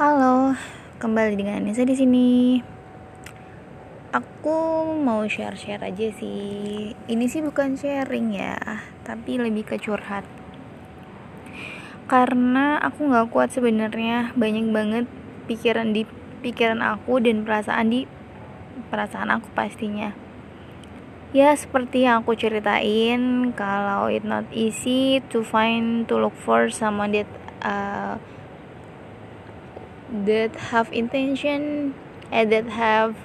Halo, kembali dengan Nisa di sini. Aku mau share-share aja sih. Ini sih bukan sharing ya, tapi lebih ke curhat. Karena aku nggak kuat sebenarnya banyak banget pikiran di pikiran aku dan perasaan di perasaan aku pastinya. Ya seperti yang aku ceritain, kalau it not easy to find to look for someone that uh, that have intention and that have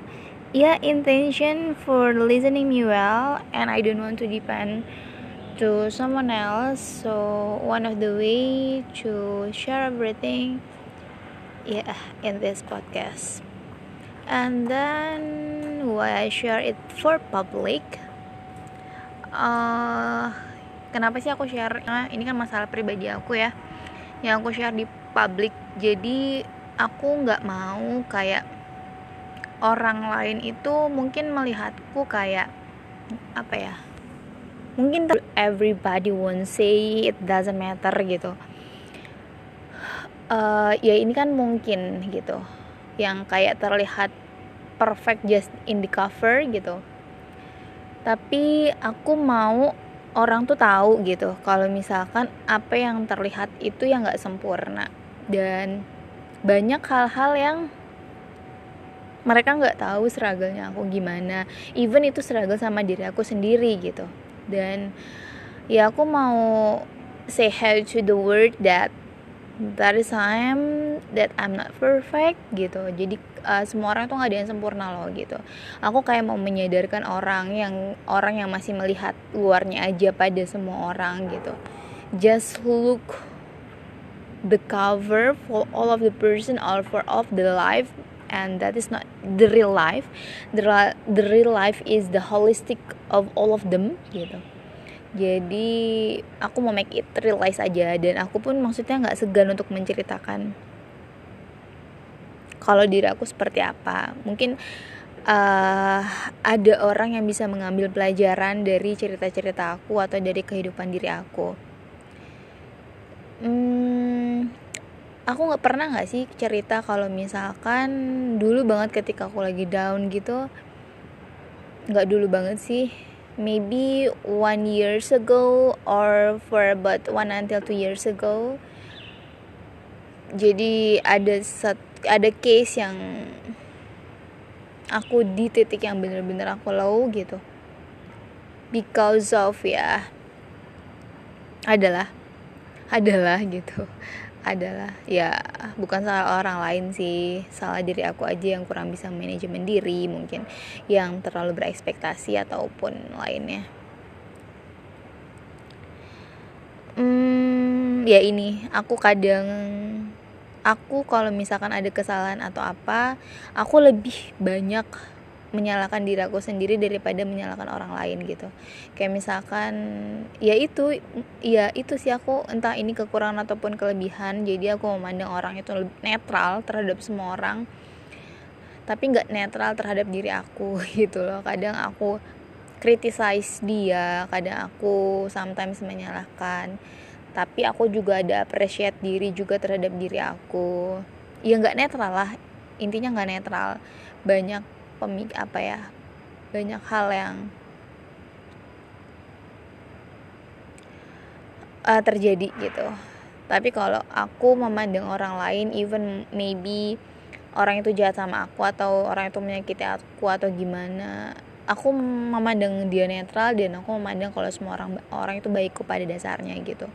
yeah intention for listening me well and I don't want to depend to someone else. So one of the way to share everything yeah in this podcast. And then why I share it for public uh, kenapa sih aku share? Nah, ini kan masalah pribadi aku ya yang aku share di publik jadi aku nggak mau kayak orang lain itu mungkin melihatku kayak apa ya mungkin everybody won't say it doesn't matter gitu. Uh, ya ini kan mungkin gitu yang kayak terlihat perfect just in the cover gitu. Tapi aku mau orang tuh tahu gitu kalau misalkan apa yang terlihat itu yang nggak sempurna. Dan banyak hal-hal yang mereka nggak tahu struggle-nya aku gimana. Even itu struggle sama diri aku sendiri gitu. Dan ya aku mau say hello to the world that that is time that I'm not perfect gitu. Jadi uh, semua orang tuh nggak ada yang sempurna loh gitu. Aku kayak mau menyadarkan orang yang orang yang masih melihat luarnya aja pada semua orang gitu. Just look the cover for all of the person or for all of the life and that is not the real life. The, the real life is the holistic of all of them gitu. Jadi aku mau make it realize aja dan aku pun maksudnya nggak segan untuk menceritakan kalau diri aku seperti apa. Mungkin uh, ada orang yang bisa mengambil pelajaran dari cerita-cerita aku atau dari kehidupan diri aku. Hmm, aku nggak pernah nggak sih cerita kalau misalkan dulu banget ketika aku lagi down gitu nggak dulu banget sih. Maybe one years ago or for about one until two years ago. Jadi ada set, ada case yang aku di titik yang bener-bener aku low gitu. Because of ya adalah adalah gitu adalah ya bukan salah orang lain sih. Salah diri aku aja yang kurang bisa manajemen diri mungkin yang terlalu berekspektasi ataupun lainnya. Hmm, ya ini aku kadang aku kalau misalkan ada kesalahan atau apa aku lebih banyak menyalahkan diri aku sendiri daripada menyalahkan orang lain gitu. Kayak misalkan ya itu ya itu sih aku entah ini kekurangan ataupun kelebihan jadi aku memandang orang itu netral terhadap semua orang tapi nggak netral terhadap diri aku gitu loh. Kadang aku criticize dia kadang aku sometimes menyalahkan tapi aku juga ada appreciate diri juga terhadap diri aku. Ya nggak netral lah intinya nggak netral. Banyak pemik apa ya banyak hal yang uh, terjadi gitu. Tapi kalau aku memandang orang lain even maybe orang itu jahat sama aku atau orang itu menyakiti aku atau gimana aku memandang dia netral dan aku memandang kalau semua orang orang itu baik pada dasarnya gitu.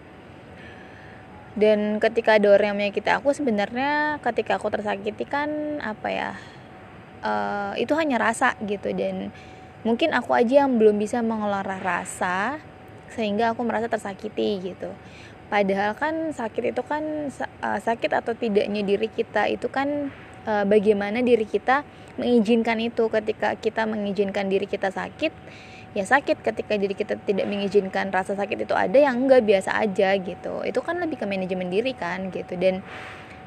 Dan ketika ada orang yang menyakiti aku sebenarnya ketika aku tersakiti kan apa ya uh, itu hanya rasa gitu. Dan mungkin aku aja yang belum bisa mengelola rasa sehingga aku merasa tersakiti gitu. Padahal kan sakit itu kan uh, sakit atau tidaknya diri kita itu kan uh, bagaimana diri kita mengizinkan itu. Ketika kita mengizinkan diri kita sakit ya sakit. Ketika diri kita tidak mengizinkan rasa sakit itu ada yang enggak biasa aja gitu. Itu kan lebih ke manajemen diri kan gitu. Dan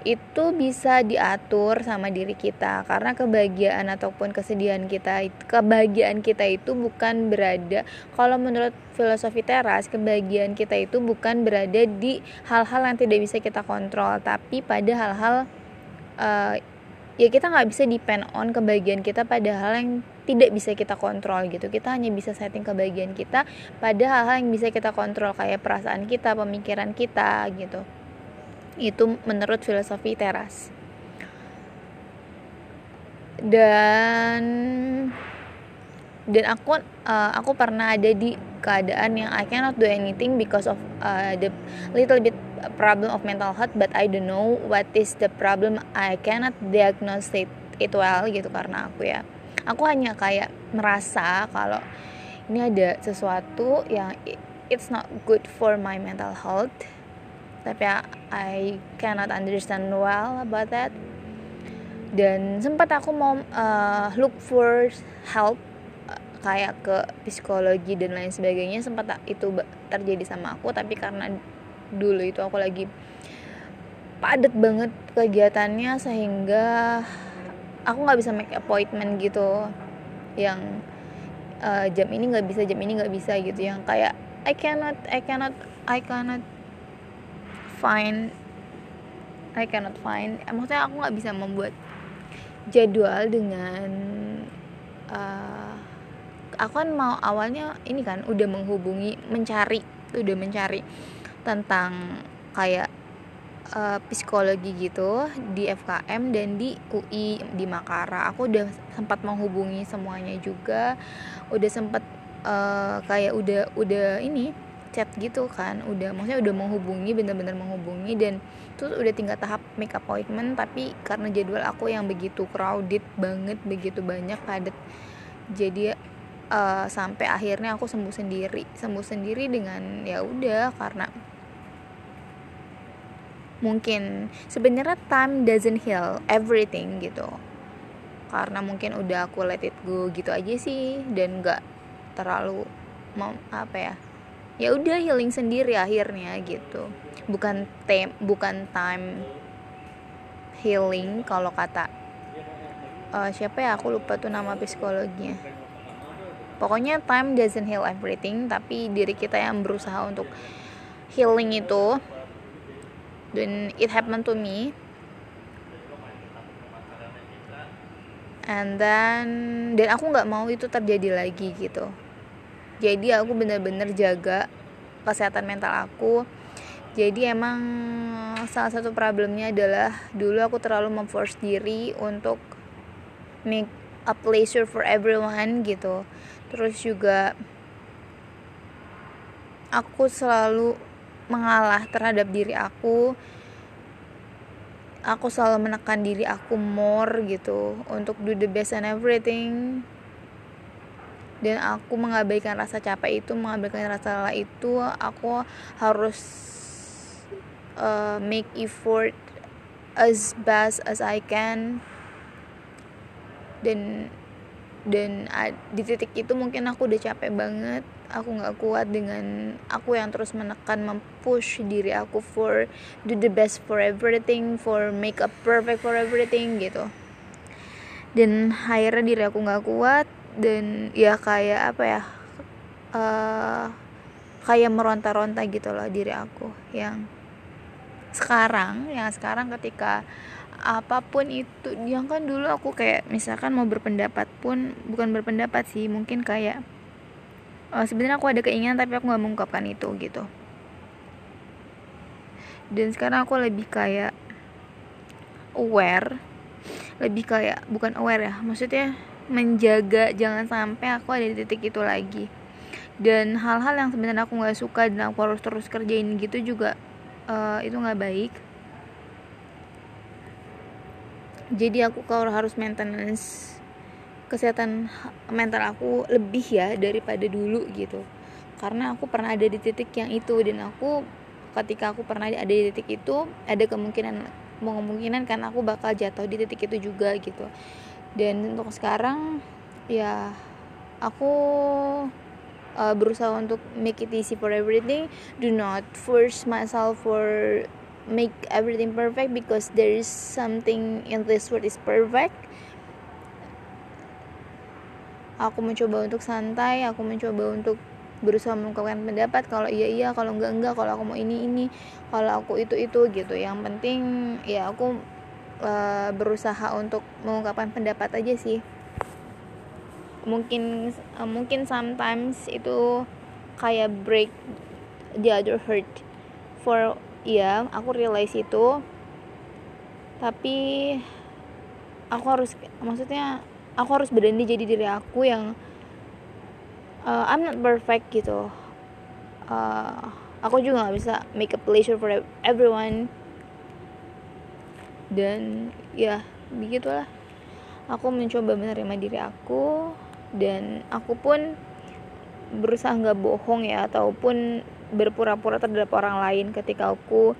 itu bisa diatur sama diri kita. Karena kebahagiaan ataupun kesedihan kita kebahagiaan kita itu bukan berada kalau menurut filosofi teras kebahagiaan kita itu bukan berada di hal-hal yang tidak bisa kita kontrol tapi pada hal-hal uh, ya kita nggak bisa depend on kebahagiaan kita pada hal yang tidak bisa kita kontrol gitu. Kita hanya bisa setting kebahagiaan kita pada hal-hal yang bisa kita kontrol kayak perasaan kita pemikiran kita gitu itu menurut filosofi teras. Dan dan aku uh, aku pernah ada di keadaan yang I cannot do anything because of uh, the little bit problem of mental health but I don't know what is the problem. I cannot diagnose it, it well gitu karena aku ya. Aku hanya kayak merasa kalau ini ada sesuatu yang it's not good for my mental health tapi I cannot understand well about that. Dan sempat aku mau uh, look for help kayak ke psikologi dan lain sebagainya. Sempat itu terjadi sama aku. Tapi karena dulu itu aku lagi padat banget kegiatannya sehingga aku nggak bisa make appointment gitu. Yang uh, jam ini nggak bisa jam ini nggak bisa gitu. Yang kayak I cannot I cannot I cannot find I cannot find maksudnya aku nggak bisa membuat jadwal dengan uh, aku kan mau awalnya ini kan udah menghubungi mencari udah mencari tentang kayak uh, psikologi gitu di FKM dan di UI di Makara. Aku udah sempat menghubungi semuanya juga. Udah sempat uh, kayak udah udah ini chat gitu kan. Udah maksudnya udah menghubungi bener-bener menghubungi dan terus udah tinggal tahap make appointment tapi karena jadwal aku yang begitu crowded banget begitu banyak padat jadi uh, sampai akhirnya aku sembuh sendiri. Sembuh sendiri dengan ya udah karena mungkin sebenarnya time doesn't heal everything gitu. Karena mungkin udah aku let it go gitu aja sih dan nggak terlalu mau apa ya ya udah healing sendiri akhirnya gitu. Bukan tem bukan time healing kalau kata uh, siapa ya? Aku lupa tuh nama psikologinya. Pokoknya time doesn't heal everything tapi diri kita yang berusaha untuk healing itu dan it happened to me. And then dan aku nggak mau itu terjadi lagi gitu jadi aku bener-bener jaga kesehatan mental aku. Jadi emang salah satu problemnya adalah dulu aku terlalu memforce diri untuk make a pleasure for everyone gitu. Terus juga aku selalu mengalah terhadap diri aku. Aku selalu menekan diri aku more gitu untuk do the best and everything dan aku mengabaikan rasa capek itu mengabaikan rasa lelah itu aku harus uh, make effort as best as I can. Dan dan di titik itu mungkin aku udah capek banget. Aku nggak kuat dengan aku yang terus menekan mempush diri aku for do the best for everything for make up perfect for everything gitu. Dan akhirnya diri aku nggak kuat dan ya kayak apa ya uh, kayak meronta-ronta gitu loh diri aku yang sekarang yang sekarang ketika apa pun itu yang kan dulu aku kayak misalkan mau berpendapat pun bukan berpendapat sih mungkin kayak uh, sebenarnya aku ada keinginan tapi aku nggak mengungkapkan itu gitu. Dan sekarang aku lebih kayak aware lebih kayak bukan aware ya maksudnya menjaga jangan sampai aku ada di titik itu lagi. Dan hal-hal yang sebenarnya aku nggak suka dan aku harus terus kerjain gitu juga uh, itu nggak baik. Jadi aku kalau harus maintenance kesehatan mental aku lebih ya daripada dulu gitu. Karena aku pernah ada di titik yang itu dan aku ketika aku pernah ada di titik itu ada kemungkinan kemungkinan kan aku bakal jatuh di titik itu juga gitu dan untuk sekarang ya aku uh, berusaha untuk make it easy for everything. Do not force myself for make everything perfect because there is something in this world is perfect. Aku mencoba untuk santai aku mencoba untuk berusaha mengungkapkan pendapat. Kalau iya iya. Kalau enggak enggak. Kalau aku mau ini ini. Kalau aku itu itu gitu. Yang penting ya aku uh, berusaha untuk mengungkapkan pendapat aja sih. Mungkin uh, mungkin sometimes itu kayak break the other heart for ya aku realize itu. Tapi aku harus maksudnya aku harus berani jadi diri aku yang uh, I'm not perfect gitu. Uh, aku juga nggak bisa make a pleasure for everyone dan ya begitulah. Aku mencoba menerima diri aku dan aku pun berusaha nggak bohong ya ataupun berpura-pura terhadap orang lain ketika aku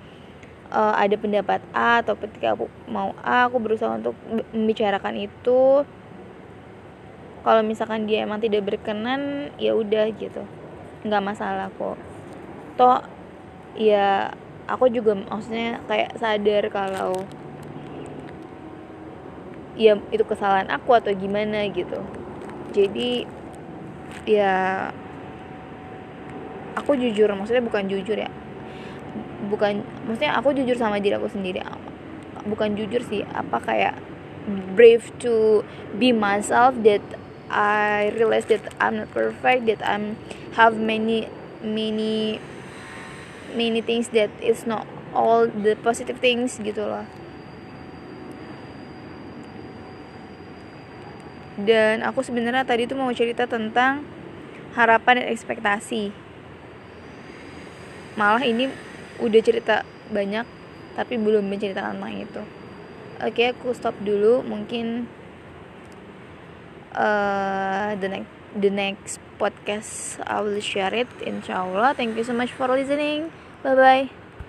uh, ada pendapat A atau ketika aku mau A aku berusaha untuk membicarakan itu. Kalau misalkan dia emang tidak berkenan ya udah gitu. Nggak masalah kok. Toh ya aku juga maksudnya kayak sadar kalau ya itu kesalahan aku atau gimana gitu. Jadi ya aku jujur maksudnya bukan jujur ya. Bukan maksudnya aku jujur sama diri aku sendiri. Bukan jujur sih apa kayak brave to be myself that I realize that I'm not perfect that I'm have many many many things that is not all the positive things gitu loh dan aku sebenarnya tadi tuh mau cerita tentang harapan dan ekspektasi. Malah ini udah cerita banyak tapi belum menceritakan tentang itu. Oke aku stop dulu. Mungkin uh, the next the next podcast I will share it inshallah thank you so much for listening. Bye bye